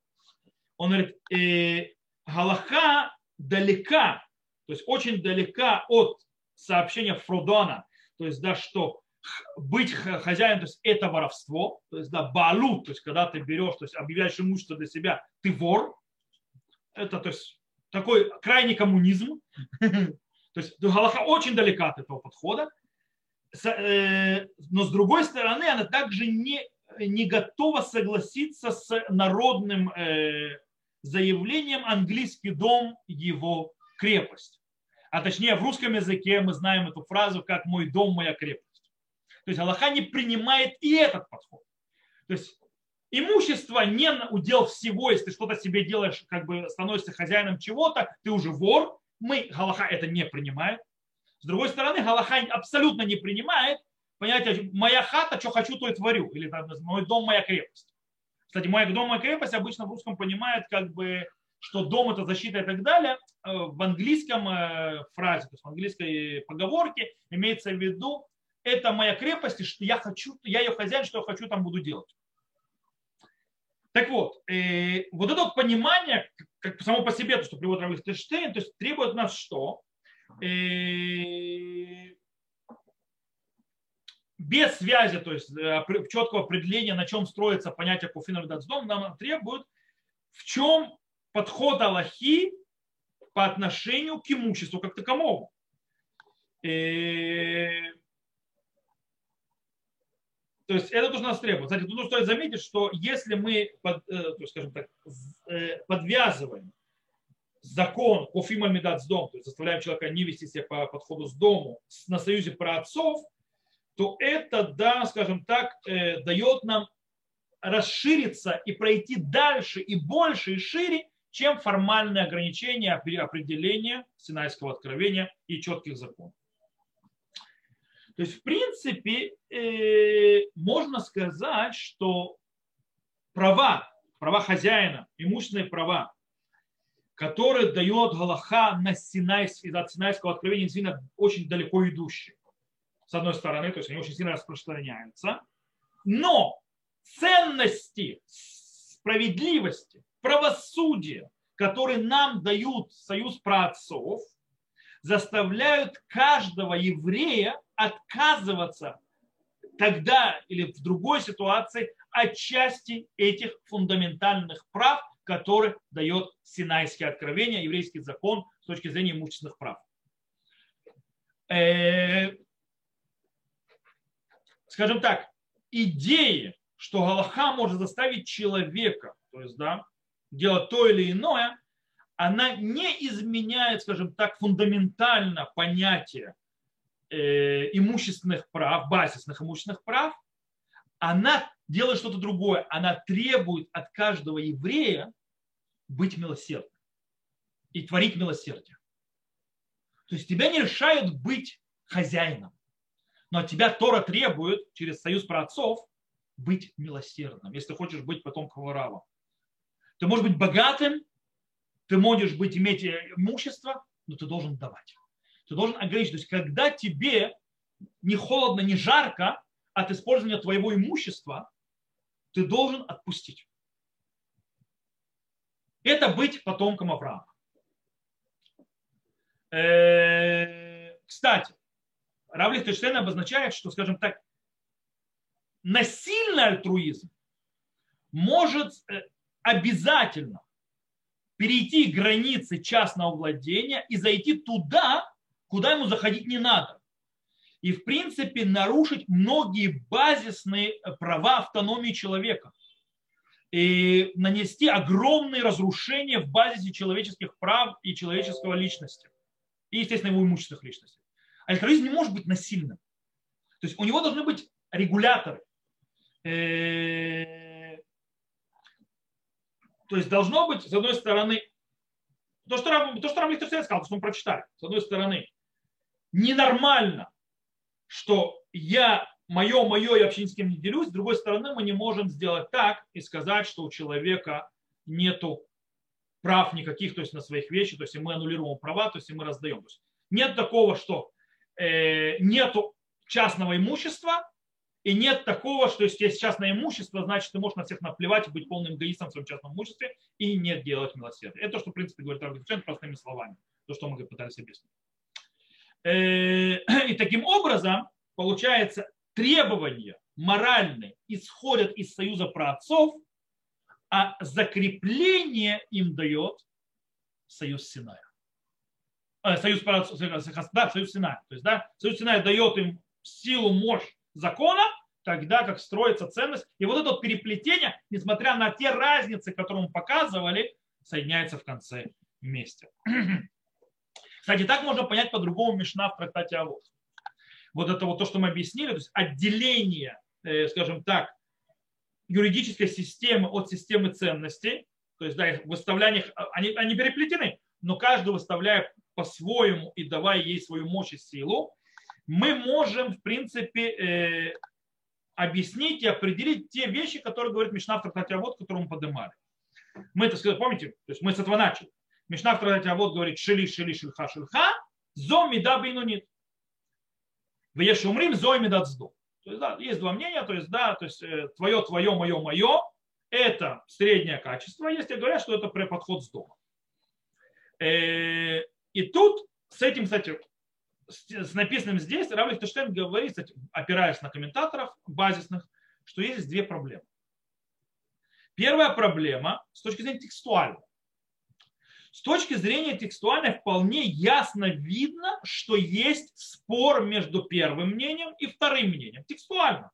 Он говорит, э, Галаха далека то есть очень далека от сообщения Фродона, то есть, да, что быть хозяином, то есть это воровство, то есть, да, балут, то есть, когда ты берешь, то есть, объявляешь имущество для себя, ты вор, это, то есть, такой крайний коммунизм, [laughs] то есть, Галаха очень далека от этого подхода, но с другой стороны, она также не, не готова согласиться с народным э, заявлением «английский дом его крепость. А точнее в русском языке мы знаем эту фразу как «мой дом, моя крепость». То есть Аллаха не принимает и этот подход. То есть имущество не удел всего, если ты что-то себе делаешь, как бы становишься хозяином чего-то, ты уже вор. Мы, Галаха это не принимает. С другой стороны, Галаха абсолютно не принимает понятие «моя хата, что хочу, то и творю». Или «мой дом, моя крепость». Кстати, «мой дом, моя крепость» обычно в русском понимает как бы что дом это защита и так далее, э, в английском э, фразе, то есть в английской поговорке имеется в виду, это моя крепость, и что я хочу, я ее хозяин, что я хочу, там буду делать. Так вот, э, вот это вот понимание, как само по себе, то, что приводит Равлих Тештейн, то есть требует нас что? Э, без связи, то есть э, четкого определения, на чем строится понятие куфина дом, нам требует, в чем подход Аллахи по отношению к имуществу как таковому. И... То есть это тоже нас требует. Кстати, тут стоит заметить, что если мы, под, э, скажем так, э, подвязываем закон кофима медат с дом, то есть заставляем человека не вести себя по подходу с дому на союзе про отцов, то это, да, скажем так, э, дает нам расшириться и пройти дальше и больше и шире, чем формальные ограничения определения Синайского откровения и четких законов. То есть, в принципе, э, можно сказать, что права, права хозяина, имущественные права, которые дает Галаха на Синайс, от Синайского откровения, действительно очень далеко идущие. С одной стороны, то есть они очень сильно распространяются. Но ценности, справедливости, правосудия, которые нам дают союз праотцов, заставляют каждого еврея отказываться тогда или в другой ситуации от части этих фундаментальных прав, которые дает Синайское откровение, еврейский закон с точки зрения имущественных прав. Э, скажем так, идеи, что Галаха может заставить человека, то есть, да, делать то или иное, она не изменяет, скажем так, фундаментально понятие э, имущественных прав, базисных имущественных прав, она делает что-то другое. Она требует от каждого еврея быть милосердным и творить милосердие. То есть тебя не решают быть хозяином. Но тебя Тора требует через союз праотцов быть милосердным, если хочешь быть потомком Варава. Ты можешь быть богатым, ты можешь быть, иметь имущество, но ты должен давать. Ты должен ограничить. То есть когда тебе не холодно, не жарко от использования твоего имущества, ты должен отпустить. Это быть потомком Авраама. Э, кстати, Рав Лихтенштейн обозначает, что, скажем так, насильный альтруизм может э, обязательно перейти границы частного владения и зайти туда, куда ему заходить не надо. И, в принципе, нарушить многие базисные права автономии человека. И нанести огромные разрушения в базисе человеческих прав и человеческого личности. И, естественно, его имущественных личностей. Альтруизм не может быть насильным. То есть у него должны быть регуляторы. Э, то есть должно быть, с одной стороны, то, что, Рам, то, что Рам сказал, то, что мы прочитали, с одной стороны, ненормально, что я, мое, мое, я вообще ни с кем не делюсь, с другой стороны, мы не можем сделать так и сказать, что у человека нету прав никаких, то есть на своих вещи, то есть мы аннулируем права, то есть мы раздаем. То есть нет такого, что э, нету частного имущества, и нет такого, что если есть частное имущество, значит, ты можешь на всех наплевать и быть полным эгоистом в своем частном имуществе и не делать милосердие. Это то, что, в принципе, говорит Равлихчен простыми словами. То, что мы пытались объяснить. Э, [clears throat] и таким образом, получается, требования моральные исходят из союза праотцов, а закрепление им дает союз Синая. Э, союз, да, союз Синая. То есть, да, союз Синая дает им силу, мощь закона, тогда как строится ценность. И вот это вот переплетение, несмотря на те разницы, которые мы показывали, соединяется в конце вместе. [clears throat] Кстати, так можно понять по-другому Мишна в трактате Авод. Вот это вот то, что мы объяснили, то есть отделение, э, скажем так, юридической системы от системы ценностей, то есть да, выставляние, они, они переплетены, но каждый выставляя по-своему и давая ей свою мощь и силу, мы можем, в принципе, э, объяснить и определить те вещи, которые говорит Мишна в трактате Авод, которую мы поднимали. Мы это сказали, помните, то есть мы с этого начали. Мишна в трактате Авод говорит шили, шили, шильха, шильха, зо мида бейнунит. В Ешумрим зо мидат сдо. То есть, да, есть два мнения, то есть, да, то есть э, твое, твое, мое, мое, это среднее качество, если говорят, что это подход с дома. Э, и тут с этим, кстати, с написанным здесь Рав Лихтенштейн говорит, опираясь на комментаторов базисных, что есть две проблемы. Первая проблема с точки зрения текстуальной. С точки зрения текстуальной вполне ясно видно, что есть спор между первым мнением и вторым мнением. Текстуально.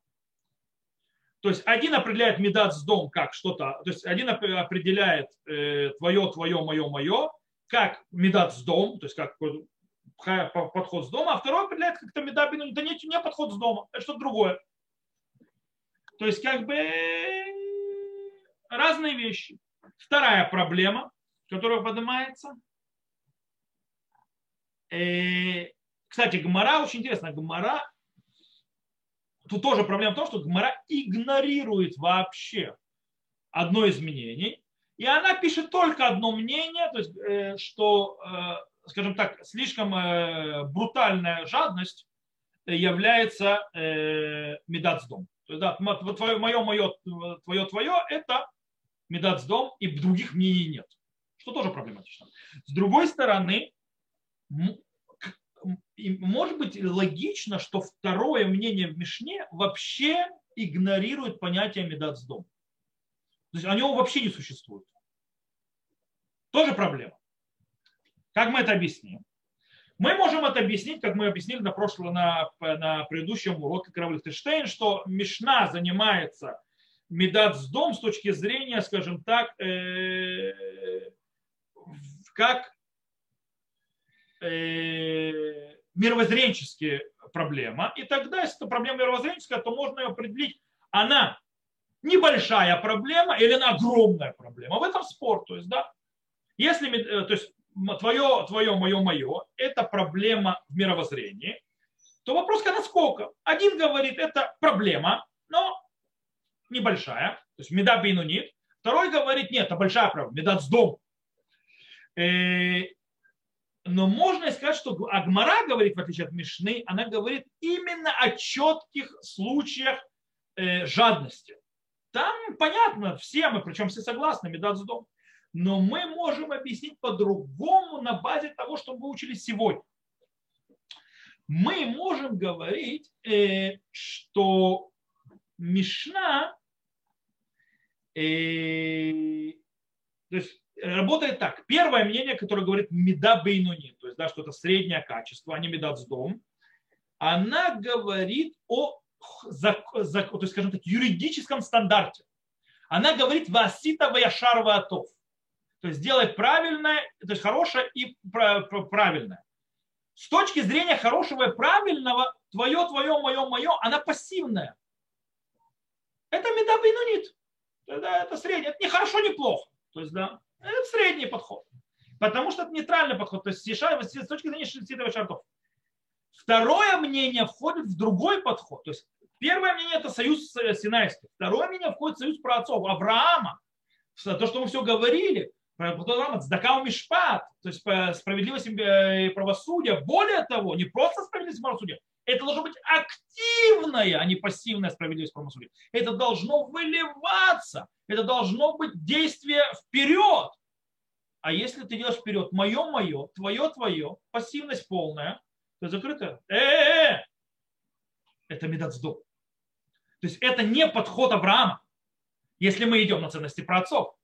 То есть один определяет медат с дом как что-то, то есть один определяет э, твое, твое, мое, мое, как медат с дом, то есть как подход с дома, а второй определяет как-то медабину, да нет, не подход с дома, это что-то другое. То есть как бы разные вещи. Вторая проблема, которая поднимается. Э, кстати, Гмара очень интересно. Гмара, тут тоже проблема в том, что Гмара игнорирует вообще одно из мнений, и она пишет только одно мнение, то есть, э, что э, скажем так, слишком брутальная жадность является медацдом. То есть, да, твое, мое, мое, твое, твое – это медацдом, и других мнений нет. Что тоже проблематично. С другой стороны, может быть логично, что второе мнение в Мишне вообще игнорирует понятие медацдом. То есть оно вообще не существует. Тоже проблема. Как мы это объясним? Мы можем это объяснить, как мы объяснили на, прошлом, на, на предыдущем уроке Кравлихтенштейн, что Мишна занимается медат с дом с точки зрения, скажем так, э, как э, мировоззренческие проблема. И тогда, если это проблема мировоззренческая, то можно ее определить она небольшая проблема или она огромная проблема. В этом спор. То есть, да, если, э, то есть, твое, твое, мое, мое, это проблема в мировоззрении, то вопрос, когда сколько? Один говорит, это проблема, но небольшая, то есть меда бейнунит. Второй говорит, нет, это большая проблема, меда с дом. Э, но можно сказать, что Агмара говорит, в отличие от Мишны, она говорит именно о четких случаях э, жадности. Там понятно, все мы, причем все согласны, медат дом. Но мы можем объяснить по-другому на базе того, что мы учили сегодня. Мы можем говорить, э, что Мишна, то есть работает так. Первое мнение, которое говорит меда бейнуни, то есть да, что это среднее качество, а не меда с дом, она говорит о, то есть, скажем так, юридическом стандарте. Она говорит васита ваяшар ваатов. То есть делай правильное, то есть хорошее и правильное. С точки зрения хорошего и правильного, твое, твое, мое, мое, она пассивная. Это меда бейнунит. Это, это среднее. Это не хорошо, не плохо. То есть, да, это средний подход. Потому что это нейтральный подход. То есть с точки зрения шестидесятого шартов. Второе мнение входит в другой подход. То есть первое мнение это союз Синайский. Второе мнение входит в союз праотцов Авраама. То, что мы все говорили, Цдакау Мишпат, то есть справедливость и правосудие. Более того, не просто справедливость и правосудие, это должно быть активная, а не пассивная справедливость правосудие. Это должно выливаться, это должно быть действие вперед. А если ты делаешь вперед, мое, мое, твое, твое, пассивность полная, то закрыто. Э-э-э! Это медацдо. То есть это не подход Авраама, если мы идем на ценности праотцов.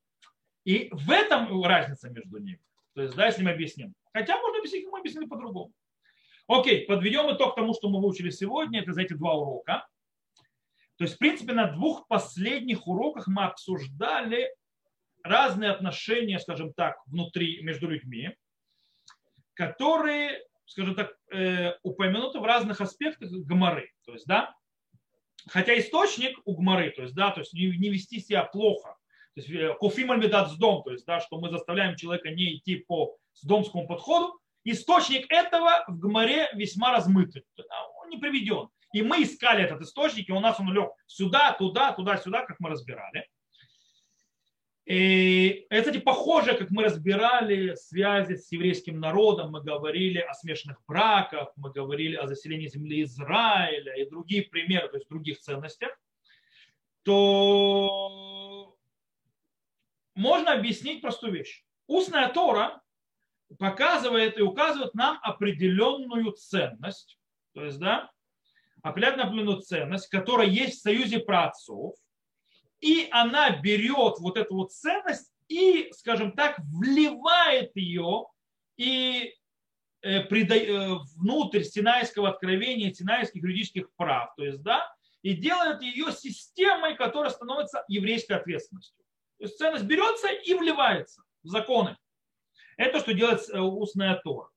И в этом разница между ними. То есть, да, если мы объясним. Хотя можно объяснить, мы объяснили по-другому. Окей, подведем итог тому, что мы выучили сегодня. Это за эти два урока. То есть, в принципе, на двух последних уроках мы обсуждали разные отношения, скажем так, внутри, между людьми, которые, скажем так, э, упомянуты в разных аспектах гморы. То есть, да, хотя источник у гморы, то есть, да, то есть не, не вести себя плохо, то есть э, кофим с дом, то есть, да, что мы заставляем человека не идти по сдомскому подходу. Источник этого в Гмаре весьма размытый. Он не приведен. И мы искали этот источник, и у нас он лег сюда, туда, туда, сюда, как мы разбирали. И это, кстати, похоже, как мы разбирали связи с еврейским народом, мы говорили о смешанных браках, мы говорили о заселении земли Израиля и другие примеры, то есть других ценностях, то можно объяснить простую вещь. Устная Тора показывает и указывает нам определенную ценность, то есть, да, определенную ценность, которая есть в союзе праотцов, и она берет вот эту вот ценность и, скажем так, вливает ее и э, э, внутрь Синайского откровения, Синайских юридических прав, то есть, да, и делает ее системой, которая становится еврейской ответственностью. То есть ценность берется и вливается в законы. Это что делает э, устная Тора.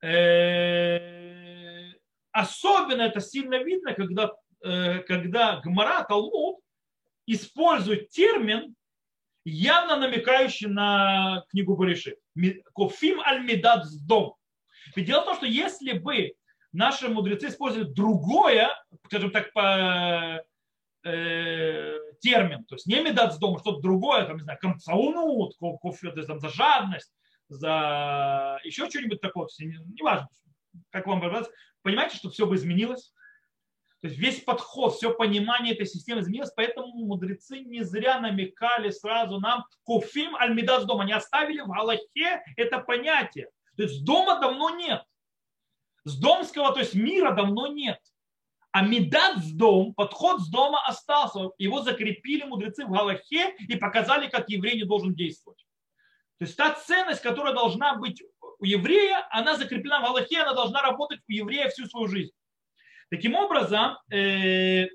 Э, особенно это сильно видно, когда, э, когда Гмара, Талмуд использует термин, явно намекающий на книгу Бариши. Кофим аль-медад дом. Ведь дело в том, что если бы наши мудрецы использовали другое, скажем так, по, э, термин, то есть не медат с дома, что-то другое, там, не знаю, камцаунут, кофе, там, за жадность, за еще что-нибудь такое, неважно, как вам понравится, понимаете, что все бы изменилось? То есть весь подход, все понимание этой системы изменилось, поэтому мудрецы не зря намекали сразу нам куфим аль-медат с дома. Они оставили в Галахе это понятие. То есть дома давно нет. С домского, то есть мира давно нет. А медат с дом, подход с дома остался. Его закрепили мудрецы в Галахе и показали, как еврей не должен действовать. То есть та ценность, которая должна быть у еврея, она закреплена в Галахе, она должна работать у еврея всю свою жизнь. Таким образом, э,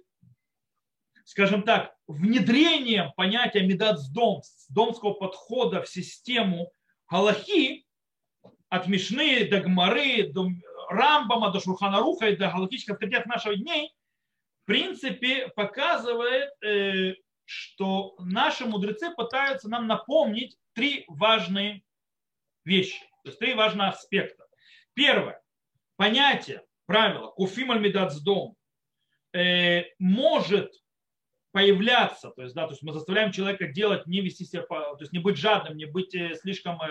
скажем так, внедрением понятия медат с дом, с домского подхода в систему Галахи, от Мишны до Гмары, до Рамбама до Шурханаруха и до галактических авторитетов наших дней в принципе, показывает, э, что наши мудрецы пытаются нам напомнить три важные вещи, то есть три важных аспекта. Первое. Понятие, правило, куфим аль э, может появляться, то есть, да, то есть мы заставляем человека делать, не вести себя, то есть не быть жадным, не быть э, слишком,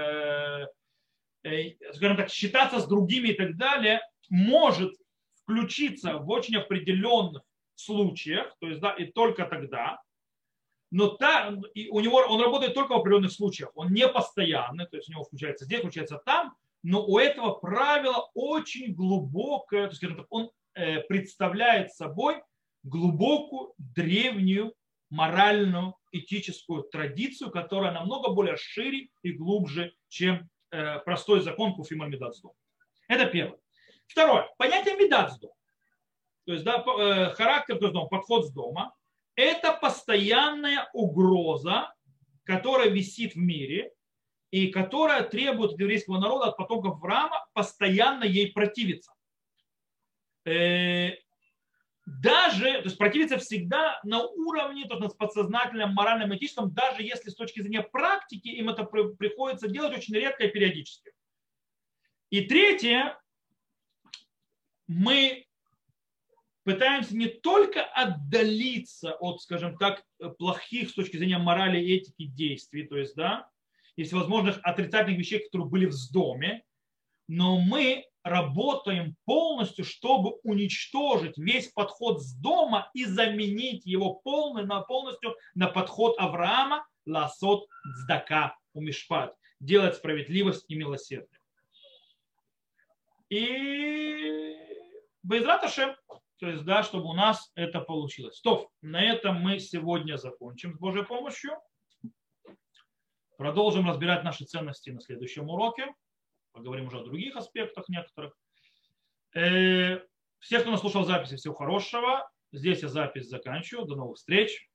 скажем так, считаться с другими и так далее, может включиться в очень определенных случаях, то есть, да, и только тогда, но та, и у него, он работает только в определенных случаях, он не постоянный, то есть у него включается здесь, включается там, но у этого правила очень глубокое, то есть, скажем так, он э, представляет собой глубокую, древнюю, моральную, этическую традицию, которая намного более шире и глубже, чем э, простой закон Куфима Медацдом. Это первое. Второе. Понятие Медацдом. То есть да, э, характер, то есть, подход с дома. Это постоянная угроза, которая висит в мире и которая требует от еврейского народа, от потомков Авраама, постоянно ей противиться. Даже, то есть противиться всегда на уровне, то есть подсознательном, моральном, этическом, даже если с точки зрения практики им это приходится делать очень редко и периодически. И третье, мы пытаемся не только отдалиться от, скажем так, плохих с точки зрения морали и этики действий, то есть, да, из возможных отрицательных вещей, которые были в доме, но мы работаем полностью, чтобы уничтожить весь подход с дома и заменить его полный, на, полностью на подход Авраама ласот цдака умишпат, делать справедливость и милосердие. И Безраташем, то есть, да, чтобы у нас это получилось. Стоп, на этом мы сегодня закончим с Божьей помощью. Продолжим разбирать наши ценности на следующем уроке поговорим уже о других аспектах некоторых. Э, всех, кто нас слушал записи, всего хорошего. Здесь я запись заканчиваю. До новых встреч.